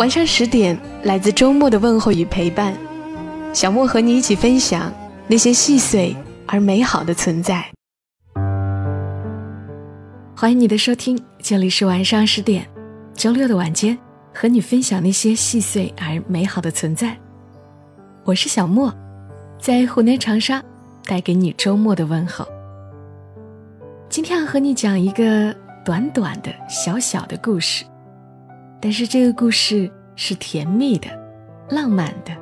晚上十点，来自周末的问候与陪伴，小莫和你一起分享那些细碎而美好的存在。欢迎你的收听，这里是晚上十点，周六的晚间，和你分享那些细碎而美好的存在。我是小莫，在湖南长沙，带给你周末的问候。今天要和你讲一个短短的小小的故事。但是这个故事是甜蜜的、浪漫的。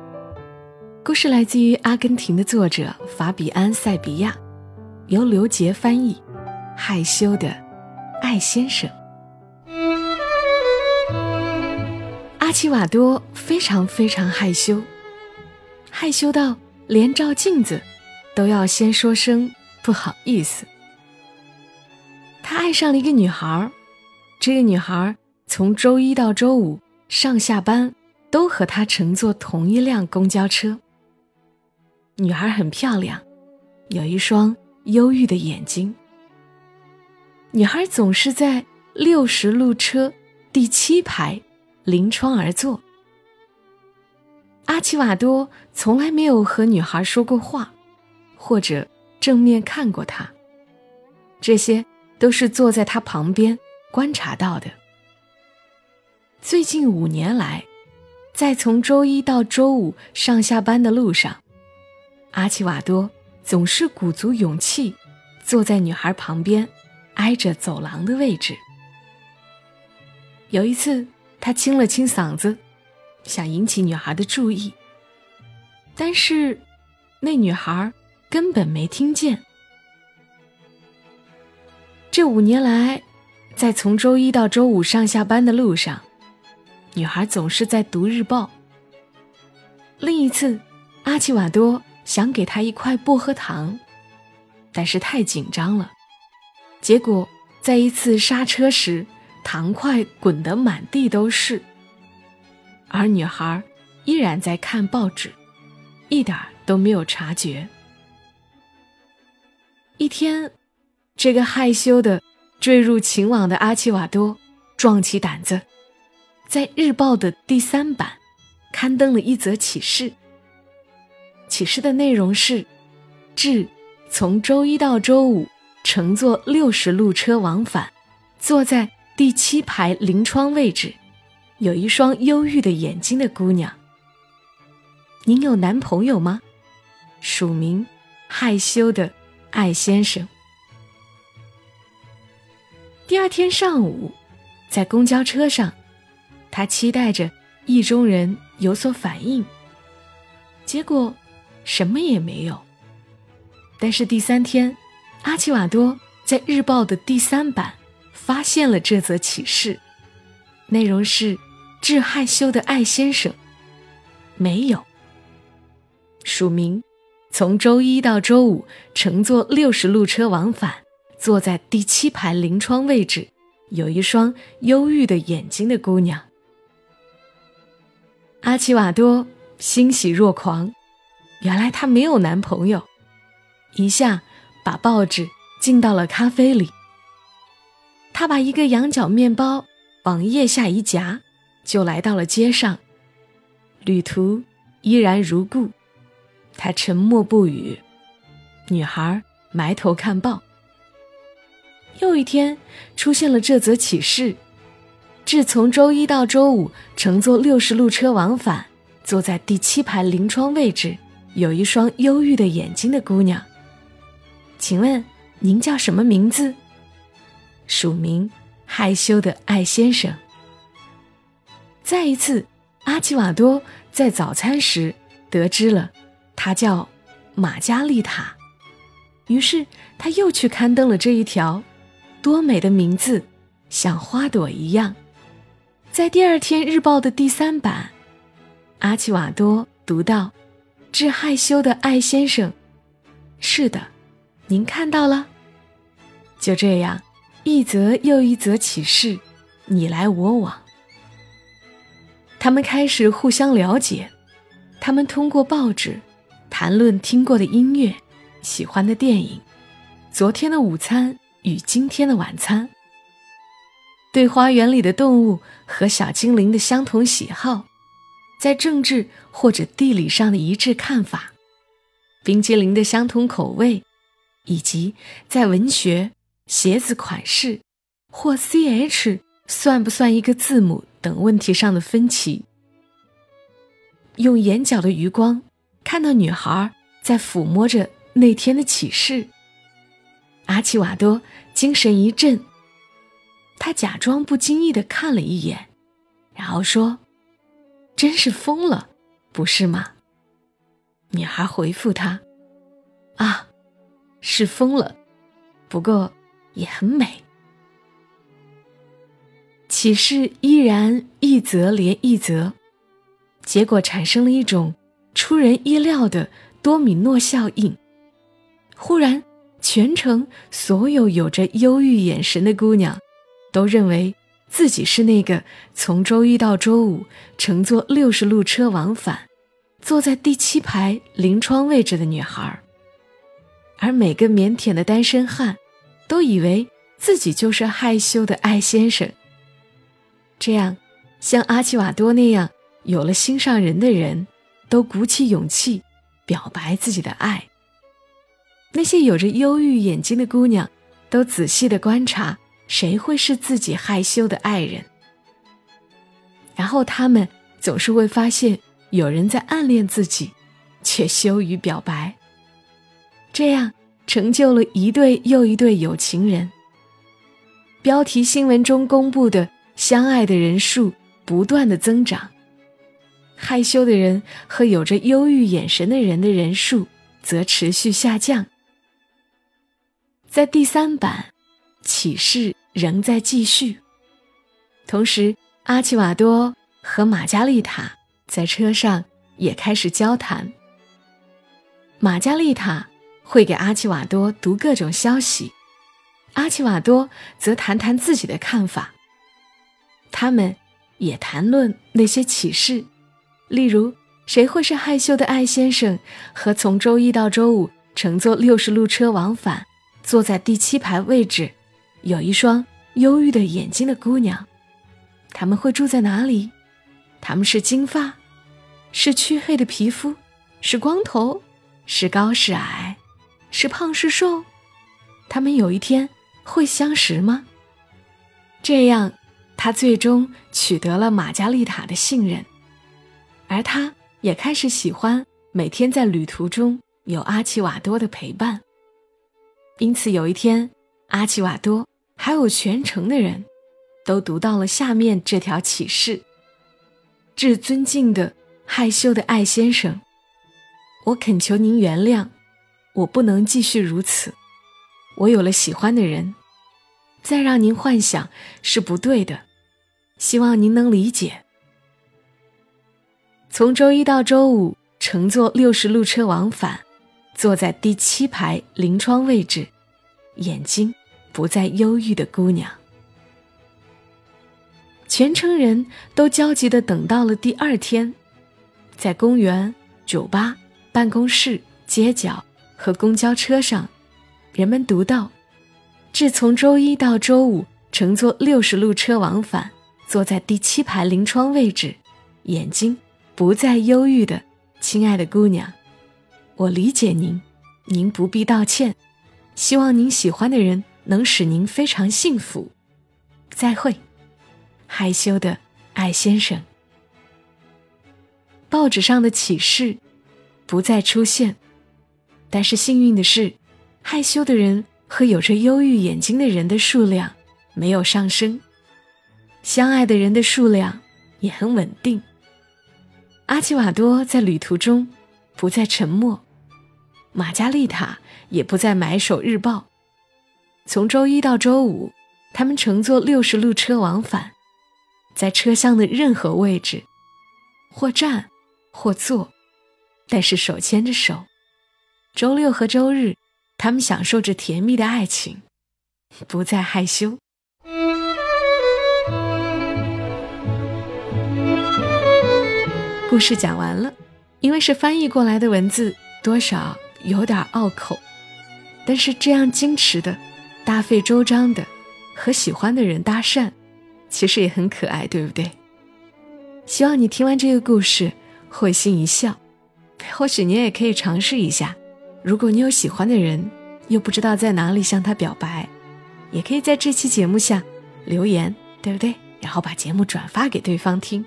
故事来自于阿根廷的作者法比安·塞比亚，由刘杰翻译。害羞的艾先生，阿奇瓦多非常非常害羞，害羞到连照镜子都要先说声不好意思。他爱上了一个女孩，这个女孩。从周一到周五上下班都和他乘坐同一辆公交车。女孩很漂亮，有一双忧郁的眼睛。女孩总是在六十路车第七排临窗而坐。阿奇瓦多从来没有和女孩说过话，或者正面看过她，这些都是坐在他旁边观察到的。最近五年来，在从周一到周五上下班的路上，阿奇瓦多总是鼓足勇气，坐在女孩旁边，挨着走廊的位置。有一次，他清了清嗓子，想引起女孩的注意，但是那女孩根本没听见。这五年来，在从周一到周五上下班的路上。女孩总是在读日报。另一次，阿奇瓦多想给她一块薄荷糖，但是太紧张了，结果在一次刹车时，糖块滚得满地都是。而女孩依然在看报纸，一点都没有察觉。一天，这个害羞的坠入情网的阿奇瓦多壮起胆子。在日报的第三版，刊登了一则启事。启事的内容是：至从周一到周五乘坐六十路车往返，坐在第七排临窗位置，有一双忧郁的眼睛的姑娘。您有男朋友吗？署名：害羞的艾先生。第二天上午，在公交车上。他期待着意中人有所反应，结果什么也没有。但是第三天，阿奇瓦多在日报的第三版发现了这则启事，内容是：致害羞的艾先生，没有。署名：从周一到周五乘坐六十路车往返，坐在第七排临窗位置，有一双忧郁的眼睛的姑娘。阿奇瓦多欣喜若狂，原来她没有男朋友，一下把报纸浸到了咖啡里。他把一个羊角面包往腋下一夹，就来到了街上。旅途依然如故，他沉默不语。女孩埋头看报。又一天，出现了这则启事。是从周一到周五乘坐六十路车往返，坐在第七排临窗位置，有一双忧郁的眼睛的姑娘。请问您叫什么名字？署名：害羞的艾先生。再一次，阿奇瓦多在早餐时得知了，她叫玛加丽塔。于是他又去刊登了这一条，多美的名字，像花朵一样。在第二天日报的第三版，阿奇瓦多读到：“致害羞的艾先生。”是的，您看到了。就这样，一则又一则启事，你来我往。他们开始互相了解，他们通过报纸谈论听过的音乐、喜欢的电影、昨天的午餐与今天的晚餐。对花园里的动物和小精灵的相同喜好，在政治或者地理上的一致看法，冰激凌的相同口味，以及在文学、鞋子款式或 C H 算不算一个字母等问题上的分歧。用眼角的余光看到女孩在抚摸着那天的启示，阿奇瓦多精神一振。他假装不经意的看了一眼，然后说：“真是疯了，不是吗？”女孩回复他：“啊，是疯了，不过也很美。”启示依然一则连一则，结果产生了一种出人意料的多米诺效应。忽然，全城所有有着忧郁眼神的姑娘。都认为自己是那个从周一到周五乘坐六十路车往返，坐在第七排临窗位置的女孩，而每个腼腆的单身汉都以为自己就是害羞的艾先生。这样，像阿奇瓦多那样有了心上人的人，都鼓起勇气表白自己的爱。那些有着忧郁眼睛的姑娘，都仔细的观察。谁会是自己害羞的爱人？然后他们总是会发现有人在暗恋自己，却羞于表白。这样成就了一对又一对有情人。标题新闻中公布的相爱的人数不断的增长，害羞的人和有着忧郁眼神的人的人数则持续下降。在第三版启示。仍在继续。同时，阿奇瓦多和玛加丽塔在车上也开始交谈。玛加丽塔会给阿奇瓦多读各种消息，阿奇瓦多则谈谈自己的看法。他们也谈论那些启示，例如谁会是害羞的艾先生，和从周一到周五乘坐六十路车往返，坐在第七排位置。有一双忧郁的眼睛的姑娘，他们会住在哪里？他们是金发，是黢黑的皮肤，是光头，是高是矮，是胖是瘦？他们有一天会相识吗？这样，他最终取得了玛加丽塔的信任，而他也开始喜欢每天在旅途中有阿奇瓦多的陪伴。因此，有一天，阿奇瓦多。还有全城的人，都读到了下面这条启示：致尊敬的害羞的艾先生，我恳求您原谅，我不能继续如此。我有了喜欢的人，再让您幻想是不对的。希望您能理解。从周一到周五乘坐六十路车往返，坐在第七排临窗位置，眼睛。不再忧郁的姑娘，全城人都焦急地等到了第二天，在公园、酒吧、办公室、街角和公交车上，人们读到：自从周一到周五乘坐六十路车往返，坐在第七排临窗位置，眼睛不再忧郁的亲爱的姑娘，我理解您，您不必道歉，希望您喜欢的人。能使您非常幸福。再会，害羞的艾先生。报纸上的启示不再出现，但是幸运的是，害羞的人和有着忧郁眼睛的人的数量没有上升，相爱的人的数量也很稳定。阿奇瓦多在旅途中不再沉默，玛加丽塔也不再买首日报。从周一到周五，他们乘坐六十路车往返，在车厢的任何位置，或站，或坐，但是手牵着手。周六和周日，他们享受着甜蜜的爱情，不再害羞。故事讲完了，因为是翻译过来的文字，多少有点拗口，但是这样矜持的、大费周章的和喜欢的人搭讪，其实也很可爱，对不对？希望你听完这个故事会心一笑，或许你也可以尝试一下。如果你有喜欢的人，又不知道在哪里向他表白，也可以在这期节目下留言，对不对？然后把节目转发给对方听。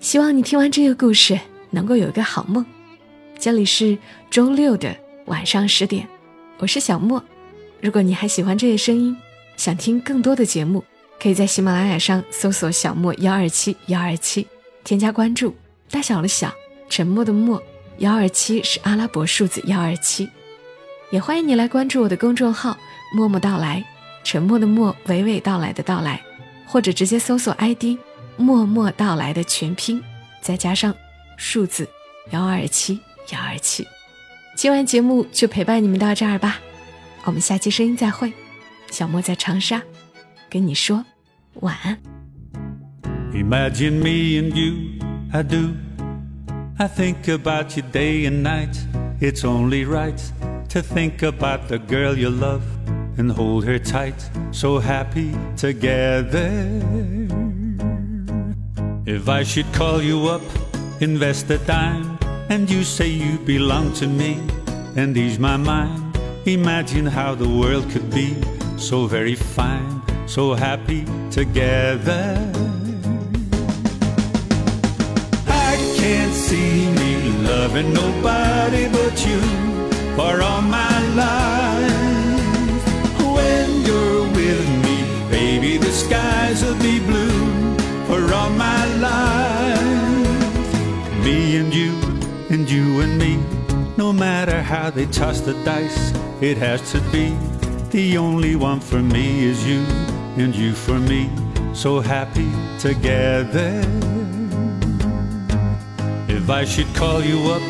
希望你听完这个故事能够有一个好梦。这里是周六的晚上十点，我是小莫。如果你还喜欢这些声音，想听更多的节目，可以在喜马拉雅上搜索“小莫幺二七幺二七”，添加关注。大小的小，沉默的默，幺二七是阿拉伯数字幺二七。也欢迎你来关注我的公众号“默默到来”，沉默的默，娓娓道来的到来，或者直接搜索 ID。默默到来的全拼，再加上数字幺二七幺二七。今晚节目就陪伴你们到这儿吧，我们下期声音再会。小莫在长沙，跟你说晚安。Imagine me and you, I do. I think about you day and night. It's only right to think about the girl you love and hold her tight. So happy together. If I should call you up, invest a dime, and you say you belong to me, and ease my mind, imagine how the world could be so very fine, so happy together. I can't see me loving nobody but you for all my life. When you're with me, baby, the skies will be blue for all my life. Me and you, and you and me, no matter how they toss the dice, it has to be. The only one for me is you, and you for me, so happy together. If I should call you up,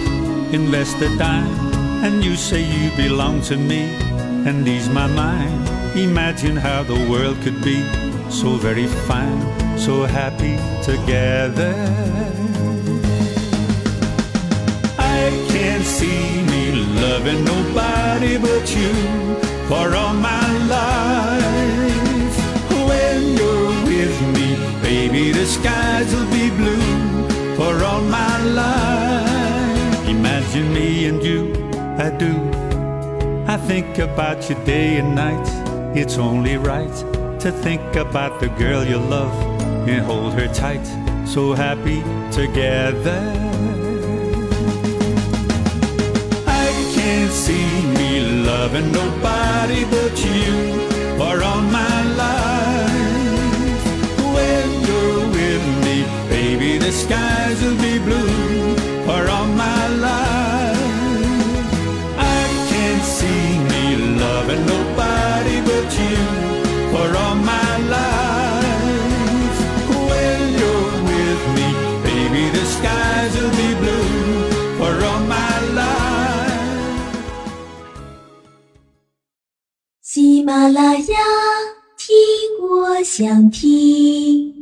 invest a dime, and you say you belong to me, and ease my mind, imagine how the world could be so very fine, so happy together. I can't see me loving nobody but you for all my life. When you're with me, baby, the skies will be blue for all my life. Imagine me and you, I do. I think about you day and night. It's only right to think about the girl you love and hold her tight, so happy together. See me loving nobody but you 马拉雅，听我想听。